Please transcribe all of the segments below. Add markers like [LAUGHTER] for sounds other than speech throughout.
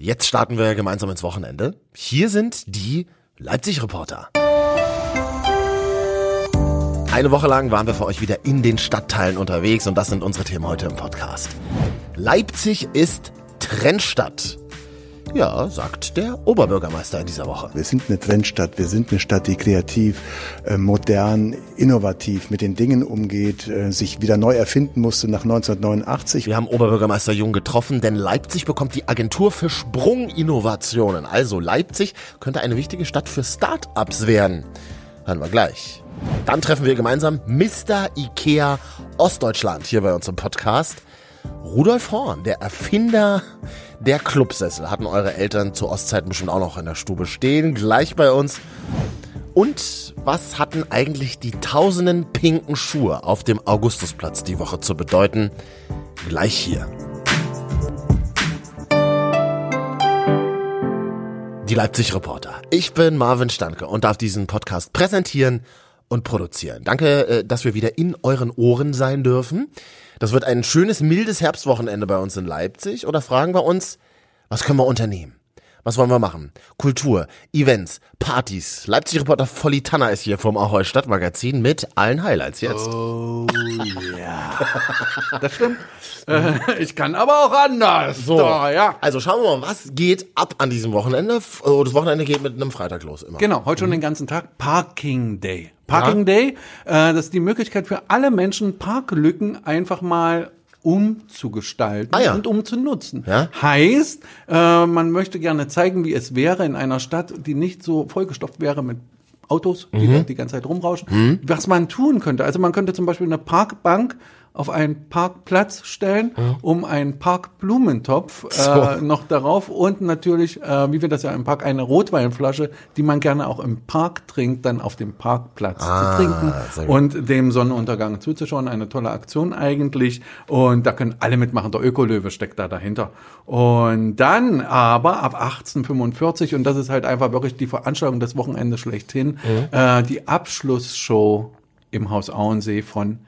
Jetzt starten wir gemeinsam ins Wochenende. Hier sind die Leipzig-Reporter. Eine Woche lang waren wir für euch wieder in den Stadtteilen unterwegs und das sind unsere Themen heute im Podcast. Leipzig ist Trendstadt. Ja, sagt der Oberbürgermeister in dieser Woche. Wir sind eine Trendstadt, wir sind eine Stadt, die kreativ, äh, modern, innovativ mit den Dingen umgeht, äh, sich wieder neu erfinden musste nach 1989. Wir haben Oberbürgermeister Jung getroffen, denn Leipzig bekommt die Agentur für Sprunginnovationen. Also Leipzig könnte eine wichtige Stadt für Start-ups werden. Hören wir gleich. Dann treffen wir gemeinsam Mr. Ikea Ostdeutschland hier bei uns im Podcast. Rudolf Horn, der Erfinder der Clubsessel, hatten eure Eltern zu Ostzeiten bestimmt auch noch in der Stube stehen, gleich bei uns. Und was hatten eigentlich die tausenden pinken Schuhe auf dem Augustusplatz die Woche zu bedeuten? Gleich hier. Die Leipzig Reporter. Ich bin Marvin Stanke und darf diesen Podcast präsentieren und produzieren. Danke, äh, dass wir wieder in euren Ohren sein dürfen. Das wird ein schönes, mildes Herbstwochenende bei uns in Leipzig. Oder fragen wir uns, was können wir unternehmen? Was wollen wir machen? Kultur, Events, Partys. Leipzig Reporter Volli Tanner ist hier vom Ahoi Stadtmagazin mit allen Highlights jetzt. Oh ja. [LAUGHS] das stimmt. Äh, ich kann aber auch anders. So, ja. Also schauen wir mal, was geht ab an diesem Wochenende? Oh, das Wochenende geht mit einem Freitag los immer. Genau, heute schon den ganzen Tag Parking Day. Parking ja. Day, äh, das ist die Möglichkeit für alle Menschen, Parklücken einfach mal umzugestalten ah, ja. und umzunutzen. Ja? Heißt, äh, man möchte gerne zeigen, wie es wäre in einer Stadt, die nicht so vollgestopft wäre mit Autos, die mhm. die ganze Zeit rumrauschen, mhm. was man tun könnte. Also man könnte zum Beispiel eine Parkbank auf einen Parkplatz stellen, mhm. um einen Parkblumentopf äh, so. noch darauf und natürlich, äh, wie wir das ja im Park, eine Rotweinflasche, die man gerne auch im Park trinkt, dann auf dem Parkplatz ah, zu trinken und dem Sonnenuntergang zuzuschauen. Eine tolle Aktion eigentlich und da können alle mitmachen. Der Ökolöwe steckt da dahinter. Und dann aber ab 1845 und das ist halt einfach wirklich die Veranstaltung des Wochenendes schlechthin, mhm. äh, die Abschlussshow im Haus Auensee von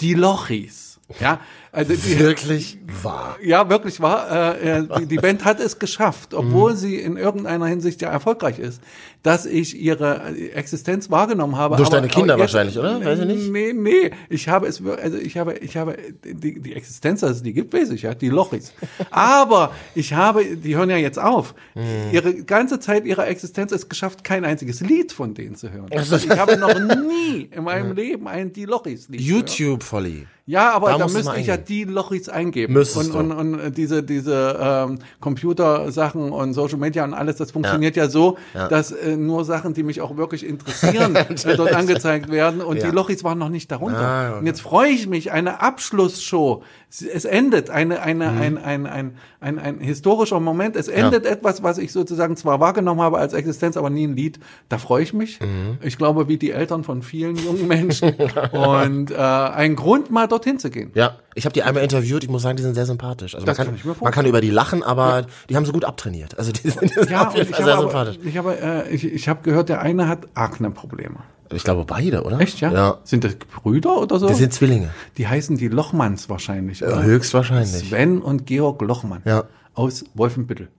die Lochis. Ja, also die, wirklich wahr. Ja, wirklich wahr. Äh, äh, die, die Band hat es geschafft, obwohl mhm. sie in irgendeiner Hinsicht ja erfolgreich ist, dass ich ihre Existenz wahrgenommen habe. Durch aber, deine Kinder jetzt, wahrscheinlich, oder? Weiß ich nicht. Nee, nee. Ich habe es, also ich habe, ich habe die, die Existenz, es die gibt, ich ja, die Lochis. [LAUGHS] aber ich habe, die hören ja jetzt auf. Mhm. Ihre ganze Zeit ihrer Existenz ist geschafft, kein einziges Lied von denen zu hören. Also, ich habe noch [LAUGHS] nie in meinem Leben ein die Lochis Lied. YouTube Volli. Ja, aber da, da müsste ich ja die Lochis eingeben. Müsstest und, und, und diese, diese ähm, Computersachen und Social Media und alles, das funktioniert ja, ja so, ja. dass äh, nur Sachen, die mich auch wirklich interessieren, [LAUGHS] äh, dort angezeigt werden. Und ja. die Lochis waren noch nicht darunter. Ah. Und jetzt freue ich mich, eine Abschlussshow. Es endet eine, eine, mhm. ein, ein, ein, ein, ein historischer Moment. Es endet etwas, was ich sozusagen zwar wahrgenommen habe als Existenz, aber nie ein Lied. Da freue ich mich. Mhm. Ich glaube, wie die Eltern von vielen jungen Menschen. [LAUGHS] und äh, ein Grund, mal dorthin zu gehen. Ja, ich habe die einmal interviewt. Ich muss sagen, die sind sehr sympathisch. Also man kann, kann man kann über die lachen, aber ja. die haben so gut abtrainiert. Also die sind, die sind ja, [LAUGHS] auf jeden Fall sehr aber, sympathisch. Ich habe, äh, ich, ich habe gehört, der eine hat Akne-Probleme. Ich glaube beide, oder? Echt, ja? ja? Sind das Brüder oder so? Die sind Zwillinge. Die heißen die Lochmanns wahrscheinlich. Ja, höchstwahrscheinlich. Sven und Georg Lochmann. Ja. Aus Wolfenbüttel. [LAUGHS]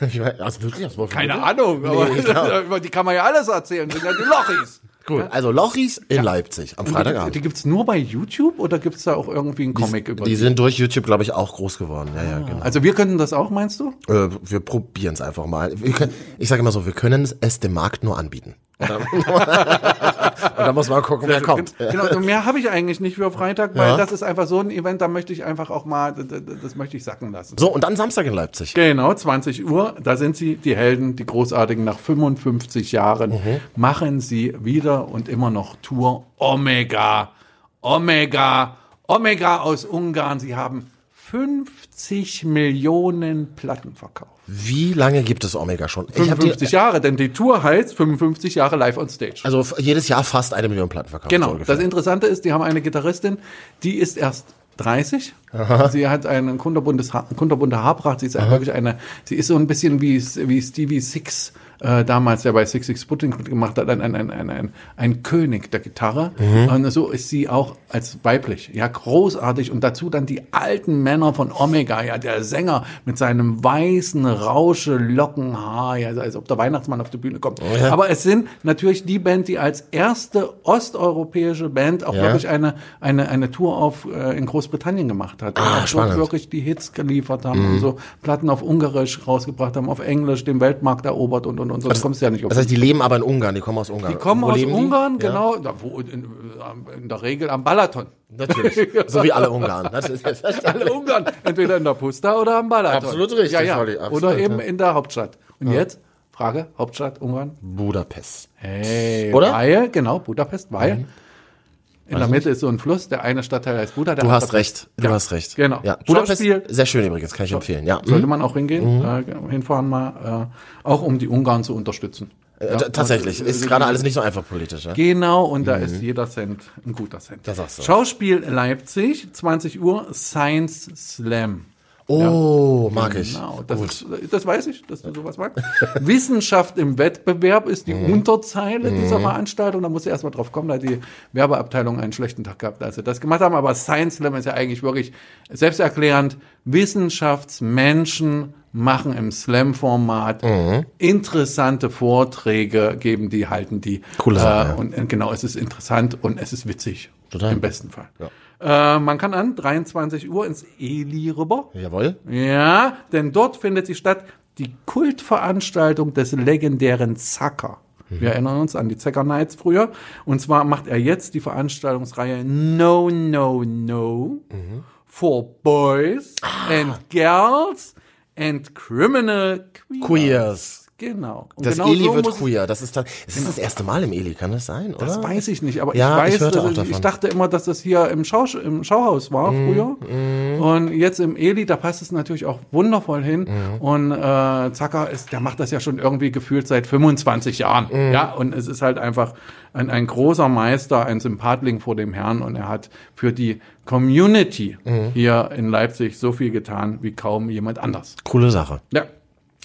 Ich weiß, also wirklich aus Wolfenbüttel? Keine Ahnung, aber nee, [LAUGHS] die kann man ja alles erzählen. Das sind ja die Lochis. Cool. Also Lochis in ja. Leipzig am Freitagabend. Die, die gibt's nur bei YouTube oder gibt's da auch irgendwie einen Comic die, über die? Die sind durch YouTube, glaube ich, auch groß geworden. Ja, ja, ah. genau. Also wir könnten das auch, meinst du? Äh, wir probieren es einfach mal. Können, ich sage immer so, wir können es dem Markt nur anbieten. [LAUGHS] und dann muss man gucken, wer kommt. Genau, und mehr habe ich eigentlich nicht für Freitag, weil ja. das ist einfach so ein Event, da möchte ich einfach auch mal, das, das möchte ich sacken lassen. So, und dann Samstag in Leipzig. Genau, 20 Uhr, da sind sie, die Helden, die Großartigen, nach 55 Jahren mhm. machen sie wieder und immer noch Tour Omega, Omega, Omega aus Ungarn. Sie haben 50 Millionen Platten verkauft. Wie lange gibt es Omega schon? 55 die, Jahre, denn die Tour heißt 55 Jahre live on stage. Also jedes Jahr fast eine Million Platten verkauft. Genau. So das Interessante ist, die haben eine Gitarristin, die ist erst 30 Sie hat einen kunterbuntes ha kunterbunte Haarpracht. Sie ist wirklich eine, sie ist so ein bisschen wie, wie Stevie Six äh, damals, der bei Six Six Sputnik gemacht hat, ein, ein, ein, ein, ein, ein König der Gitarre. Und so ist sie auch als weiblich. Ja, großartig. Und dazu dann die alten Männer von Omega, ja, der Sänger mit seinem weißen Rausche Lockenhaar, ja, als ob der Weihnachtsmann auf die Bühne kommt. Aber es sind natürlich die Band, die als erste osteuropäische Band auch Ja. wirklich eine, eine, eine Tour auf äh, in Großbritannien gemacht hat. Ah, spannend. wirklich die Hits geliefert haben und so Platten auf Ungarisch rausgebracht haben, auf Englisch den Weltmarkt erobert und und und sonst kommst du ja nicht auf. Das heißt, die leben aber in Ungarn, die kommen aus Ungarn. die kommen aus leben die? Ungarn, Ja. genau, da, wo, in, in der Regel am Balaton. Natürlich. [LAUGHS] So wie alle Ungarn. Das ist, das [LAUGHS] ist, Alle Ungarn, entweder in der Pusta oder am Balaton. Absolut richtig, ja, ja. Absolut, oder eben ja. in der Hauptstadt. Und jetzt Frage, Hauptstadt Ungarn? Budapest. Hey, Oder? Weil, genau, Budapest, weil in der Mitte ist so ein Fluss, der eine Stadtteil heißt Buda. Der Du hast recht. Du Ja, hast recht. Genau. Ja. Budapest, sehr schön übrigens, kann ich empfehlen. Ja. sollte Mhm. man auch hingehen, äh, hinfahren mal, äh, auch um die Ungarn zu unterstützen. Äh, Tatsächlich. Also, Ist äh, gerade alles nicht so einfach politisch. Ja? Genau, und da ist jeder Cent ein guter Cent. Das sagst du. Schauspiel Leipzig, 20 Uhr, Science Slam. Oh, mag ich. Genau, das, ist, das weiß ich, dass du sowas magst. [LAUGHS] Wissenschaft im Wettbewerb ist die Mhm. Unterzeile dieser Veranstaltung. Da muss ich erst mal drauf kommen, da hat die Werbeabteilung einen schlechten Tag gehabt, als sie das gemacht haben. Aber Science Slam ist ja eigentlich wirklich selbsterklärend. Wissenschaftsmenschen machen im Slam-Format Mhm. interessante Vorträge, geben die, halten die. Coole Sache, ja. und, und genau, es ist interessant und es ist witzig. Total. Im besten Fall. Äh, man kann an 23 Uhr ins Eli rüber. Jawohl. Ja, denn dort findet sie statt die Kultveranstaltung des legendären Zacker. Wir erinnern uns an die Zacker Nights früher. Und zwar macht er jetzt die Veranstaltungsreihe No, No, No for Boys and Girls and Criminal Queers. Queers. Genau. Und Das genau Eli so wird queer. Das ist, das, ist das das erste Mal im Eli, kann das sein, oder? Das weiß ich nicht, aber Ja, ich ich weiß, auch es- ich dachte immer, dass das hier im, Schau, im Schauhaus war Mhm, früher. Und jetzt im Eli, da passt es natürlich auch wundervoll hin. Mhm. Und äh, Zacker ist, der macht das ja schon irgendwie gefühlt seit 25 Jahren. Mhm. Ja, und es ist halt einfach ein, ein großer Meister, ein Sympathling vor dem Herrn. Und er hat für die Community Mhm. hier in Leipzig so viel getan wie kaum jemand anders. Coole Sache. Ja.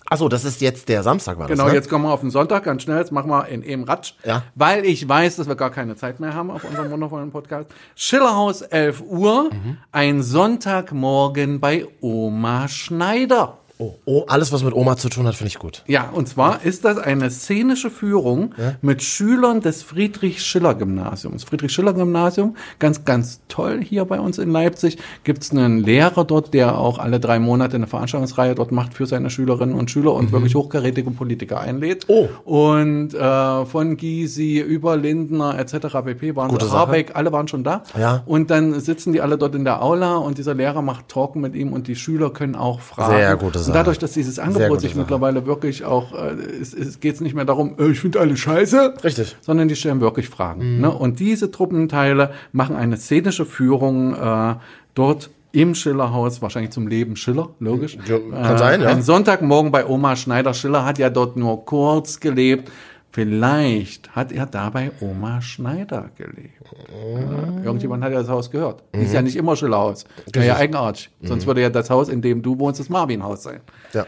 Achso, das ist jetzt der Samstag, war das, Genau, ne? jetzt kommen wir auf den Sonntag, ganz schnell, jetzt machen wir in eben Ratsch, Ja. weil ich weiß, dass wir gar keine Zeit mehr haben auf unserem wundervollen Podcast. Schillerhaus, 11 Uhr, Mhm. ein Sonntagmorgen bei Oma Schneider. Oh, oh, alles, was mit Oma zu tun hat, finde ich gut. Ja, und zwar ist das eine szenische Führung mit Schülern des Friedrich-Schiller-Gymnasiums. Friedrich-Schiller-Gymnasium, ganz, ganz toll hier bei uns in Leipzig. Gibt es einen Lehrer dort, der auch alle drei Monate eine Veranstaltungsreihe dort macht für seine Schülerinnen und Schüler und wirklich hochkarätige Politiker einlädt. Oh. Und äh, von Gysi über Lindner etc. pp. waren Gute Sache. Habeck, alle waren schon da. Ja. Und dann sitzen die alle dort in der Aula und dieser Lehrer macht Talk mit ihm und die Schüler können auch fragen. Sehr gute Und Sache. dadurch, dass dieses Angebot sich Sache. mittlerweile wirklich auch, äh, es, es geht nicht mehr darum, äh, ich finde alle scheiße, Richtig. sondern die stellen wirklich Fragen. Ne? Und diese Truppenteile machen eine szenische Führung äh, dort im Schillerhaus, wahrscheinlich zum Leben Schiller, logisch. Ja, kann sein, ja. Ein Sonntagmorgen bei Oma Schneider. Schiller hat ja dort nur kurz gelebt. Vielleicht hat er da bei Oma Schneider gelebt. Ja, irgendjemand hat ja das Haus gehört. Ist ja nicht immer Schillerhaus. Wäre ja eigenartig. Sonst würde ja das Haus, in dem du wohnst, das Marvin-Haus sein. Ja.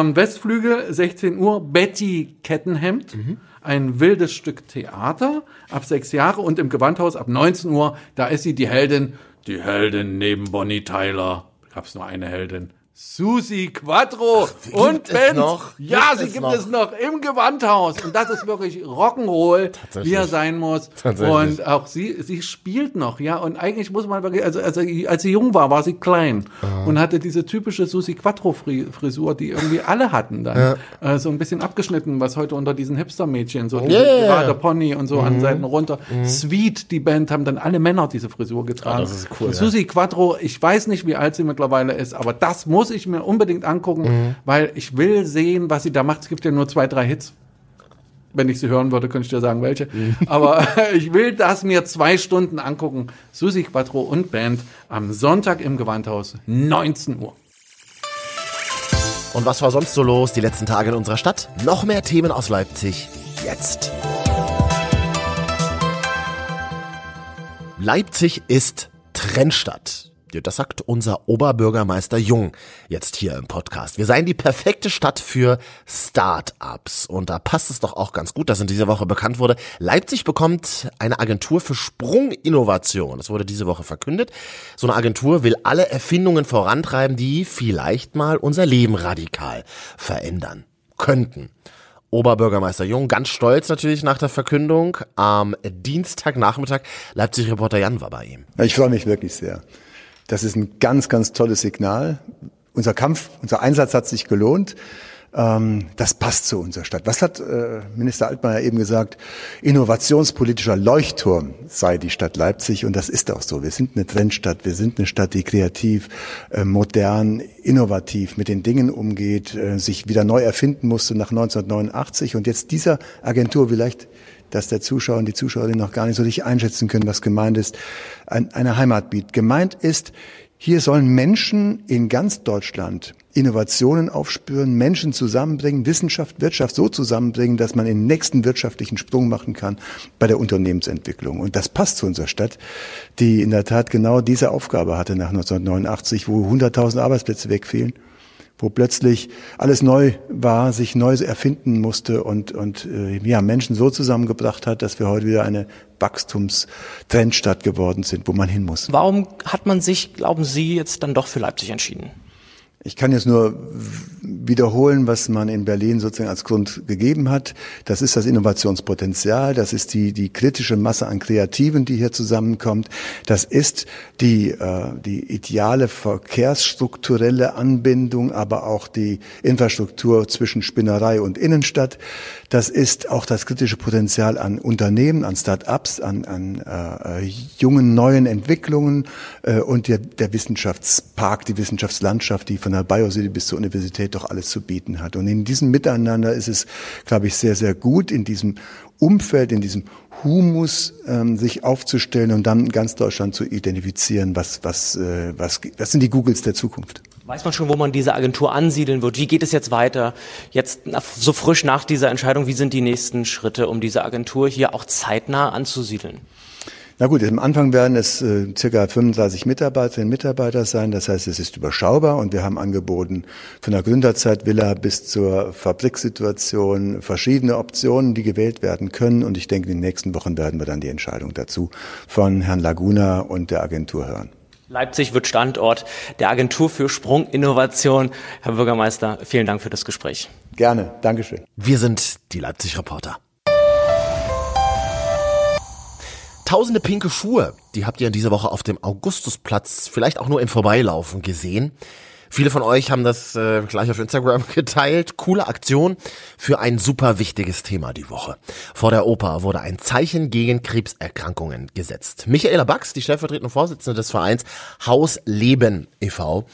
Ähm, Westflügel, 16 Uhr, Betty Kettenhemd. Ein wildes Stück Theater ab sechs Jahre und im Gewandhaus ab 19 Uhr, da ist sie die Heldin, die Heldin neben Bonnie Tyler. Gab's nur eine Heldin. Susi Quattro gibt und es Benz. noch? Ja, sie gibt noch? es noch im Gewandhaus. Und das ist wirklich Rock'n'Roll, wie er sein muss. Und auch sie, sie spielt noch, ja. Und eigentlich muss man wirklich, also, also als sie jung war, war sie klein und hatte diese typische Susi Quattro Fri- Frisur, die irgendwie alle hatten dann. Äh, so ein bisschen abgeschnitten, was heute unter diesen Hipster-Mädchen so, die Ja, ja, ja. gerade Pony und so an Seiten runter. Sweet, die Band, haben dann alle Männer diese Frisur getragen. Ah, das ist cool, Und ja. Susi Quattro, ich weiß nicht, wie alt sie mittlerweile ist, aber das muss ich mir unbedingt angucken, Mhm. weil ich will sehen, was sie da macht. Es gibt ja nur zwei, drei Hits. Wenn ich sie hören würde, könnte ich dir sagen, welche. Mhm. [LAUGHS] Aber [LAUGHS] ich will das mir zwei Stunden angucken. Susi Quattro und Band am Sonntag im Gewandhaus, 19 Uhr. Und was war sonst so los die letzten Tage in unserer Stadt? Noch mehr Themen aus Leipzig jetzt. Leipzig ist Trennstadt. Das sagt unser Oberbürgermeister Jung jetzt hier im Podcast. Wir seien die perfekte Stadt für Start-ups. Und da passt es doch auch ganz gut, dass in dieser Woche bekannt wurde, Leipzig bekommt eine Agentur für Sprunginnovation. Das wurde diese Woche verkündet. So eine Agentur will alle Erfindungen vorantreiben, die vielleicht mal unser Leben radikal verändern könnten. Oberbürgermeister Jung, ganz stolz natürlich nach der Verkündung. Am Dienstagnachmittag, Leipzig-Reporter Jan war bei ihm. Ich freue mich wirklich sehr. Das ist ein ganz, ganz tolles Signal. Unser Kampf, unser Einsatz hat sich gelohnt. Ähm, das passt zu unserer Stadt. Was hat äh, Minister Altmaier eben gesagt? Innovationspolitischer Leuchtturm sei die Stadt Leipzig und das ist auch so. Wir sind eine Trendstadt, wir sind eine Stadt, die kreativ, äh, modern, innovativ mit den Dingen umgeht, äh, sich wieder neu erfinden musste nach 1989 und jetzt dieser Agentur vielleicht dass der Zuschauer und die Zuschauerin noch gar nicht so richtig einschätzen können, was gemeint ist, ein, eine Heimat bietet. Gemeint ist, hier sollen Menschen in ganz Deutschland Innovationen aufspüren, Menschen zusammenbringen, Wissenschaft, Wirtschaft so zusammenbringen, dass man den nächsten wirtschaftlichen Sprung machen kann bei der Unternehmensentwicklung. Und das passt zu unserer Stadt, die in der Tat genau diese Aufgabe hatte nach 1989, wo 100.000 Arbeitsplätze wegfielen wo plötzlich alles neu war, sich neu erfinden musste und, und äh, ja, Menschen so zusammengebracht hat, dass wir heute wieder eine Wachstumstrendstadt geworden sind, wo man hin muss. Warum hat man sich, glauben Sie, jetzt dann doch für Leipzig entschieden? Ich kann jetzt nur wiederholen, was man in Berlin sozusagen als Grund gegeben hat. Das ist das Innovationspotenzial, das ist die, die kritische Masse an Kreativen, die hier zusammenkommt. Das ist die, äh, die ideale verkehrsstrukturelle Anbindung, aber auch die Infrastruktur zwischen Spinnerei und Innenstadt. Das ist auch das kritische Potenzial an Unternehmen, an Start-ups, an, an äh, jungen neuen Entwicklungen äh, und der, der Wissenschaftspark, die Wissenschaftslandschaft, die von der Biocity bis zur Universität doch alles zu bieten hat. Und in diesem Miteinander ist es, glaube ich, sehr, sehr gut, in diesem Umfeld, in diesem Humus ähm, sich aufzustellen und dann ganz Deutschland zu identifizieren, was, was, äh, was, was sind die Googles der Zukunft. Weiß man schon, wo man diese Agentur ansiedeln wird? Wie geht es jetzt weiter? Jetzt so frisch nach dieser Entscheidung, wie sind die nächsten Schritte, um diese Agentur hier auch zeitnah anzusiedeln? Na gut, am Anfang werden es äh, circa 35 Mitarbeiterinnen und Mitarbeiter sein. Das heißt, es ist überschaubar und wir haben angeboten von der Gründerzeitvilla bis zur Fabriksituation verschiedene Optionen, die gewählt werden können. Und ich denke, in den nächsten Wochen werden wir dann die Entscheidung dazu von Herrn Laguna und der Agentur hören. Leipzig wird Standort der Agentur für Sprunginnovation. Herr Bürgermeister, vielen Dank für das Gespräch. Gerne, Dankeschön. Wir sind die Leipzig-Reporter. Tausende pinke Schuhe, die habt ihr in dieser Woche auf dem Augustusplatz vielleicht auch nur im Vorbeilaufen gesehen. Viele von euch haben das äh, gleich auf Instagram [LAUGHS] geteilt. Coole Aktion für ein super wichtiges Thema die Woche. Vor der Oper wurde ein Zeichen gegen Krebserkrankungen gesetzt. Michaela Bax, die stellvertretende Vorsitzende des Vereins Haus Leben e.V.,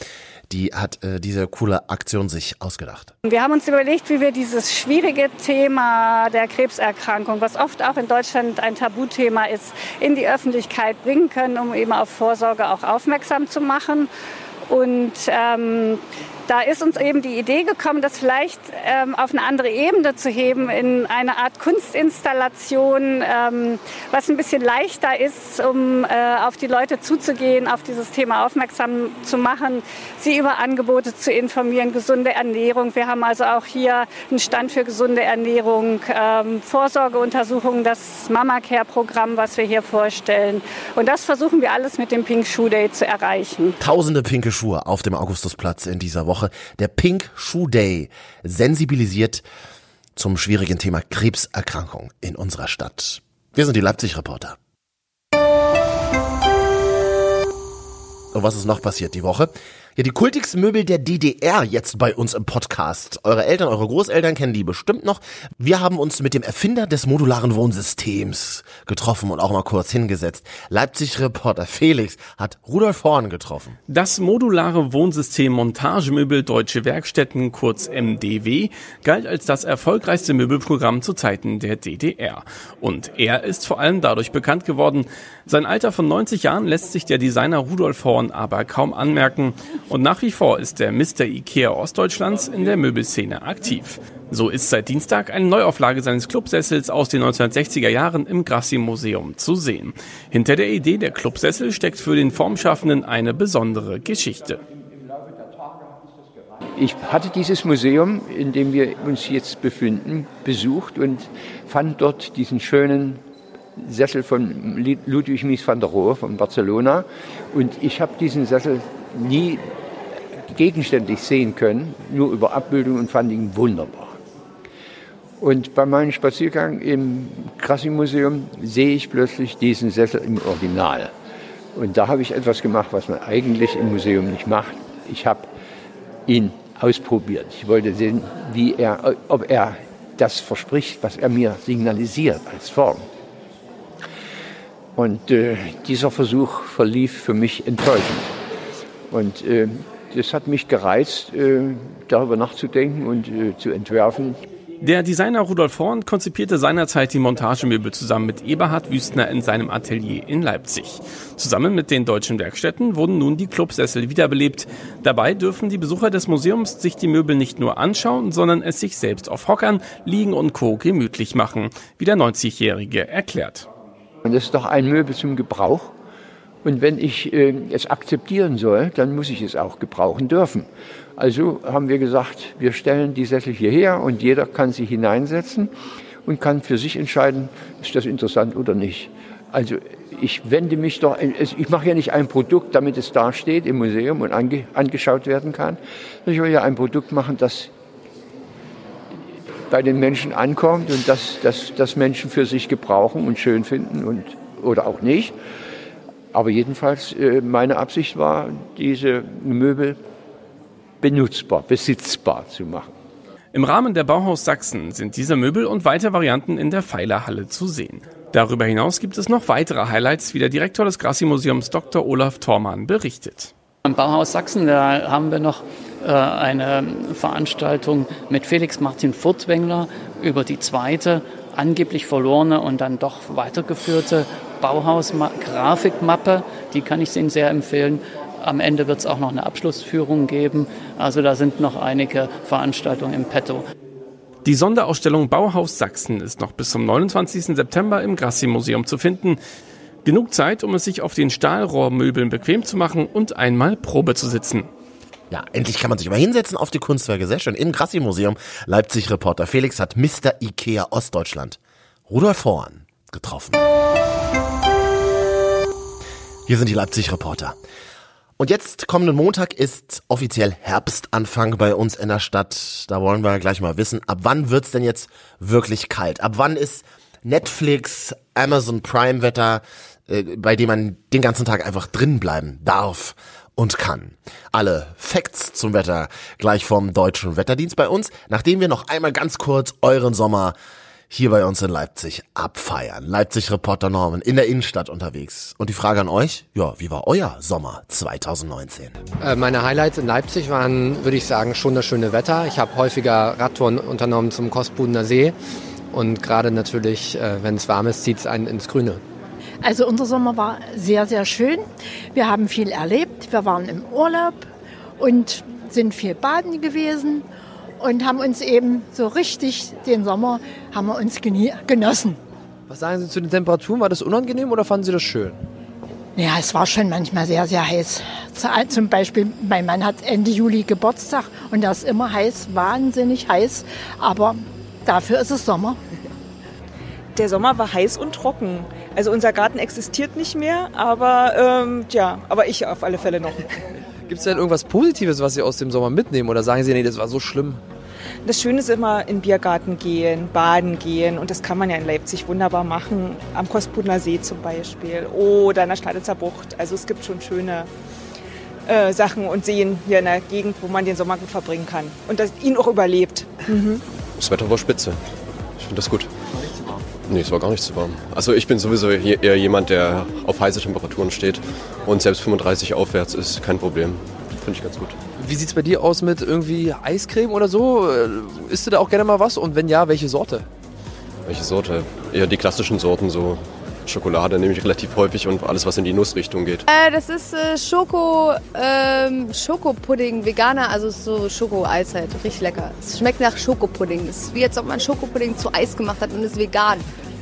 die hat äh, diese coole Aktion sich ausgedacht. Wir haben uns überlegt, wie wir dieses schwierige Thema der Krebserkrankung, was oft auch in Deutschland ein Tabuthema ist, in die Öffentlichkeit bringen können, um eben auf Vorsorge auch aufmerksam zu machen. Und ähm, da ist uns eben die Idee gekommen, das vielleicht ähm, auf eine andere Ebene zu heben, in eine Art Kunstinstallation, ähm, was ein bisschen leichter ist, um äh, auf die Leute zuzugehen, auf dieses Thema aufmerksam zu machen, sie über Angebote zu informieren, gesunde Ernährung. Wir haben also auch hier einen Stand für gesunde Ernährung, ähm, Vorsorgeuntersuchungen, das Mama Care Programm, was wir hier vorstellen. Und das versuchen wir alles mit dem Pink Shoe Day zu erreichen. Tausende pinke Schuhe auf dem Augustusplatz in dieser Woche. Woche, der Pink Shoe Day, sensibilisiert zum schwierigen Thema Krebserkrankung in unserer Stadt. Wir sind die Leipzig-Reporter. Und was ist noch passiert die Woche? Ja, die kultigsten Möbel der DDR jetzt bei uns im Podcast. Eure Eltern, eure Großeltern kennen die bestimmt noch. Wir haben uns mit dem Erfinder des modularen Wohnsystems getroffen und auch mal kurz hingesetzt. Leipzig-Reporter Felix hat Rudolf Horn getroffen. Das modulare Wohnsystem Montagemöbel Deutsche Werkstätten, kurz MDW, galt als das erfolgreichste Möbelprogramm zu Zeiten der DDR. Und er ist vor allem dadurch bekannt geworden. Sein Alter von 90 Jahren lässt sich der Designer Rudolf Horn aber kaum anmerken. Und nach wie vor ist der Mr. Ikea Ostdeutschlands in der Möbelszene aktiv. So ist seit Dienstag eine Neuauflage seines Clubsessels aus den 1960er Jahren im Grassi-Museum zu sehen. Hinter der Idee der Clubsessel steckt für den Formschaffenden eine besondere Geschichte. Ich hatte dieses Museum, in dem wir uns jetzt befinden, besucht und fand dort diesen schönen Sessel von Ludwig Mies van der Rohe von Barcelona. Und ich habe diesen Sessel nie gegenständlich sehen können, nur über Abbildung und fand ihn wunderbar. Und bei meinem Spaziergang im Krassi-Museum sehe ich plötzlich diesen Sessel im Original. Und da habe ich etwas gemacht, was man eigentlich im Museum nicht macht. Ich habe ihn ausprobiert. Ich wollte sehen, wie er, ob er das verspricht, was er mir signalisiert als Form. Und äh, dieser Versuch verlief für mich enttäuschend. Und äh, das hat mich gereizt, äh, darüber nachzudenken und äh, zu entwerfen. Der Designer Rudolf Horn konzipierte seinerzeit die Montagemöbel zusammen mit Eberhard Wüstner in seinem Atelier in Leipzig. Zusammen mit den deutschen Werkstätten wurden nun die Clubsessel wiederbelebt. Dabei dürfen die Besucher des Museums sich die Möbel nicht nur anschauen, sondern es sich selbst auf Hockern, Liegen und Co. gemütlich machen, wie der 90-Jährige erklärt. Und das ist doch ein Möbel zum Gebrauch. Und wenn ich äh, es akzeptieren soll, dann muss ich es auch gebrauchen dürfen. Also haben wir gesagt, wir stellen die Sessel hierher und jeder kann sie hineinsetzen und kann für sich entscheiden, ist das interessant oder nicht. Also ich wende mich doch, ich mache ja nicht ein Produkt, damit es da steht im Museum und ange, angeschaut werden kann. Ich will ja ein Produkt machen, das bei den Menschen ankommt und das, das, das Menschen für sich gebrauchen und schön finden und, oder auch nicht. Aber jedenfalls, äh, meine Absicht war, diese Möbel benutzbar, besitzbar zu machen. Im Rahmen der Bauhaus Sachsen sind diese Möbel und weitere Varianten in der Pfeilerhalle zu sehen. Darüber hinaus gibt es noch weitere Highlights, wie der Direktor des Grassi-Museums Dr. Olaf Thormann berichtet. Am Bauhaus Sachsen, da haben wir noch eine Veranstaltung mit Felix Martin Furtwängler über die zweite angeblich verlorene und dann doch weitergeführte Bauhaus-Grafikmappe. Die kann ich Ihnen sehr empfehlen. Am Ende wird es auch noch eine Abschlussführung geben. Also da sind noch einige Veranstaltungen im Petto. Die Sonderausstellung Bauhaus Sachsen ist noch bis zum 29. September im Grassi-Museum zu finden. Genug Zeit, um es sich auf den Stahlrohrmöbeln bequem zu machen und einmal Probe zu sitzen. Ja, endlich kann man sich mal hinsetzen auf die Kunstwerke. Sehr schön. Im Grassi-Museum Leipzig-Reporter Felix hat Mr. Ikea Ostdeutschland Rudolf Horn getroffen. Hier sind die Leipzig-Reporter. Und jetzt, kommenden Montag, ist offiziell Herbstanfang bei uns in der Stadt. Da wollen wir gleich mal wissen, ab wann wird's denn jetzt wirklich kalt? Ab wann ist Netflix, Amazon Prime Wetter, äh, bei dem man den ganzen Tag einfach drin bleiben darf und kann. Alle Facts zum Wetter gleich vom Deutschen Wetterdienst bei uns, nachdem wir noch einmal ganz kurz euren Sommer hier bei uns in Leipzig abfeiern. Leipzig-Reporter Norman in der Innenstadt unterwegs. Und die Frage an euch, ja, wie war euer Sommer 2019? Äh, meine Highlights in Leipzig waren, würde ich sagen, schon das schöne Wetter. Ich habe häufiger Radtouren unternommen zum Kostbudener See. Und gerade natürlich, äh, wenn es warm ist, zieht es einen ins Grüne. Also unser Sommer war sehr, sehr schön. Wir haben viel erlebt. Wir waren im Urlaub und sind viel baden gewesen und haben uns eben so richtig den Sommer haben wir uns genossen. Was sagen Sie zu den Temperaturen? War das unangenehm oder fanden Sie das schön? Ja, es war schon manchmal sehr, sehr heiß. Zum Beispiel, mein Mann hat Ende Juli Geburtstag und da ist immer heiß, wahnsinnig heiß. Aber dafür ist es Sommer. Der Sommer war heiß und trocken. Also unser Garten existiert nicht mehr, aber ähm, ja, aber ich auf alle Fälle noch. Gibt es denn irgendwas Positives, was Sie aus dem Sommer mitnehmen? Oder sagen Sie, nee, das war so schlimm? Das Schöne ist immer in Biergarten gehen, baden gehen und das kann man ja in Leipzig wunderbar machen, am Kostpudner See zum Beispiel oder in der Staditzer Bucht. Also es gibt schon schöne äh, Sachen und Seen hier in der Gegend, wo man den Sommer gut verbringen kann und das ihn auch überlebt. Mhm. Das Wetter war spitze. Ich finde das gut. Nee, es war gar nicht zu warm. Also ich bin sowieso eher jemand, der auf heiße Temperaturen steht und selbst 35 aufwärts ist kein Problem. Finde ich ganz gut. Wie sieht es bei dir aus mit irgendwie Eiscreme oder so? Äh, isst du da auch gerne mal was? Und wenn ja, welche Sorte? Welche Sorte? Eher die klassischen Sorten, so Schokolade nehme ich relativ häufig und alles, was in die Nussrichtung geht. Äh, das ist äh, Schoko, ähm, Schokopudding, Veganer, also so Schokoeis halt, richtig lecker. Es schmeckt nach Schokopudding. Es ist wie als ob man Schokopudding zu Eis gemacht hat und ist vegan.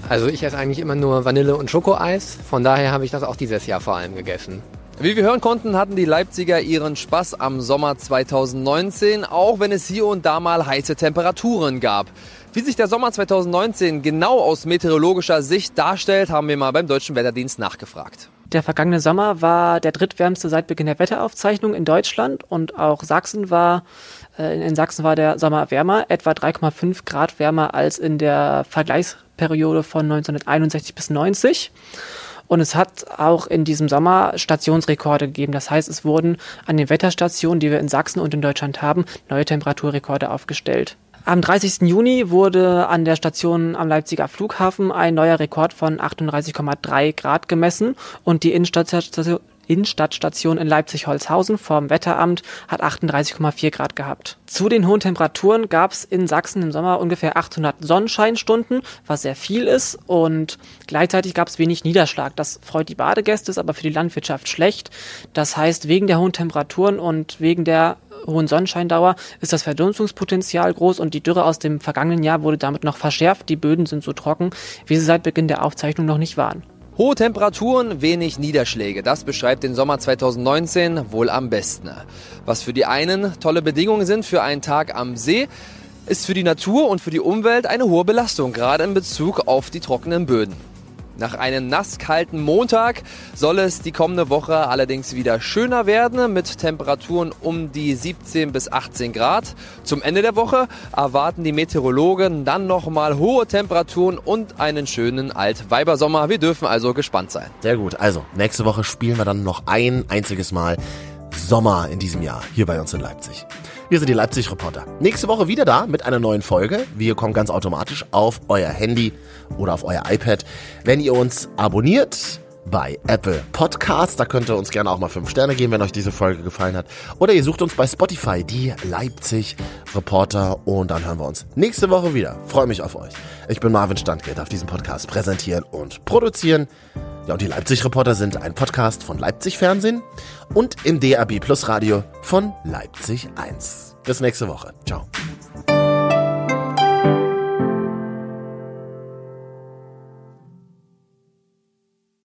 Also ich esse eigentlich immer nur Vanille- und Schokoeis. Von daher habe ich das auch dieses Jahr vor allem gegessen. Wie wir hören konnten, hatten die Leipziger ihren Spaß am Sommer 2019, auch wenn es hier und da mal heiße Temperaturen gab. Wie sich der Sommer 2019 genau aus meteorologischer Sicht darstellt, haben wir mal beim Deutschen Wetterdienst nachgefragt. Der vergangene Sommer war der drittwärmste seit Beginn der Wetteraufzeichnung in Deutschland und auch Sachsen war, in Sachsen war der Sommer wärmer, etwa 3,5 Grad wärmer als in der Vergleichsperiode von 1961 bis 90. Und es hat auch in diesem Sommer Stationsrekorde gegeben. Das heißt, es wurden an den Wetterstationen, die wir in Sachsen und in Deutschland haben, neue Temperaturrekorde aufgestellt. Am 30. Juni wurde an der Station am Leipziger Flughafen ein neuer Rekord von 38,3 Grad gemessen und die Innenstadtstation Innenstadtstation in Leipzig-Holzhausen vom Wetteramt hat 38,4 Grad gehabt. Zu den hohen Temperaturen gab es in Sachsen im Sommer ungefähr 800 Sonnenscheinstunden, was sehr viel ist und gleichzeitig gab es wenig Niederschlag. Das freut die Badegäste, ist aber für die Landwirtschaft schlecht. Das heißt, wegen der hohen Temperaturen und wegen der hohen Sonnenscheindauer ist das Verdunstungspotenzial groß und die Dürre aus dem vergangenen Jahr wurde damit noch verschärft. Die Böden sind so trocken, wie sie seit Beginn der Aufzeichnung noch nicht waren. Hohe Temperaturen, wenig Niederschläge. Das beschreibt den Sommer 2019 wohl am besten. Was für die einen tolle Bedingungen sind für einen Tag am See, ist für die Natur und für die Umwelt eine hohe Belastung, gerade in Bezug auf die trockenen Böden. Nach einem nasskalten Montag soll es die kommende Woche allerdings wieder schöner werden mit Temperaturen um die 17 bis 18 Grad. Zum Ende der Woche erwarten die Meteorologen dann nochmal hohe Temperaturen und einen schönen Altweibersommer. Wir dürfen also gespannt sein. Sehr gut. Also, nächste Woche spielen wir dann noch ein einziges Mal Sommer in diesem Jahr hier bei uns in Leipzig. Wir sind die Leipzig-Reporter. Nächste Woche wieder da mit einer neuen Folge. Wir kommen ganz automatisch auf euer Handy oder auf euer iPad, wenn ihr uns abonniert bei Apple Podcasts. Da könnt ihr uns gerne auch mal fünf Sterne geben, wenn euch diese Folge gefallen hat. Oder ihr sucht uns bei Spotify, die Leipzig Reporter. Und dann hören wir uns nächste Woche wieder. Freue mich auf euch. Ich bin Marvin Standgeld, darf diesen Podcast präsentieren und produzieren. Ja, und die Leipzig Reporter sind ein Podcast von Leipzig Fernsehen und im DAB Plus Radio von Leipzig 1. Bis nächste Woche. Ciao.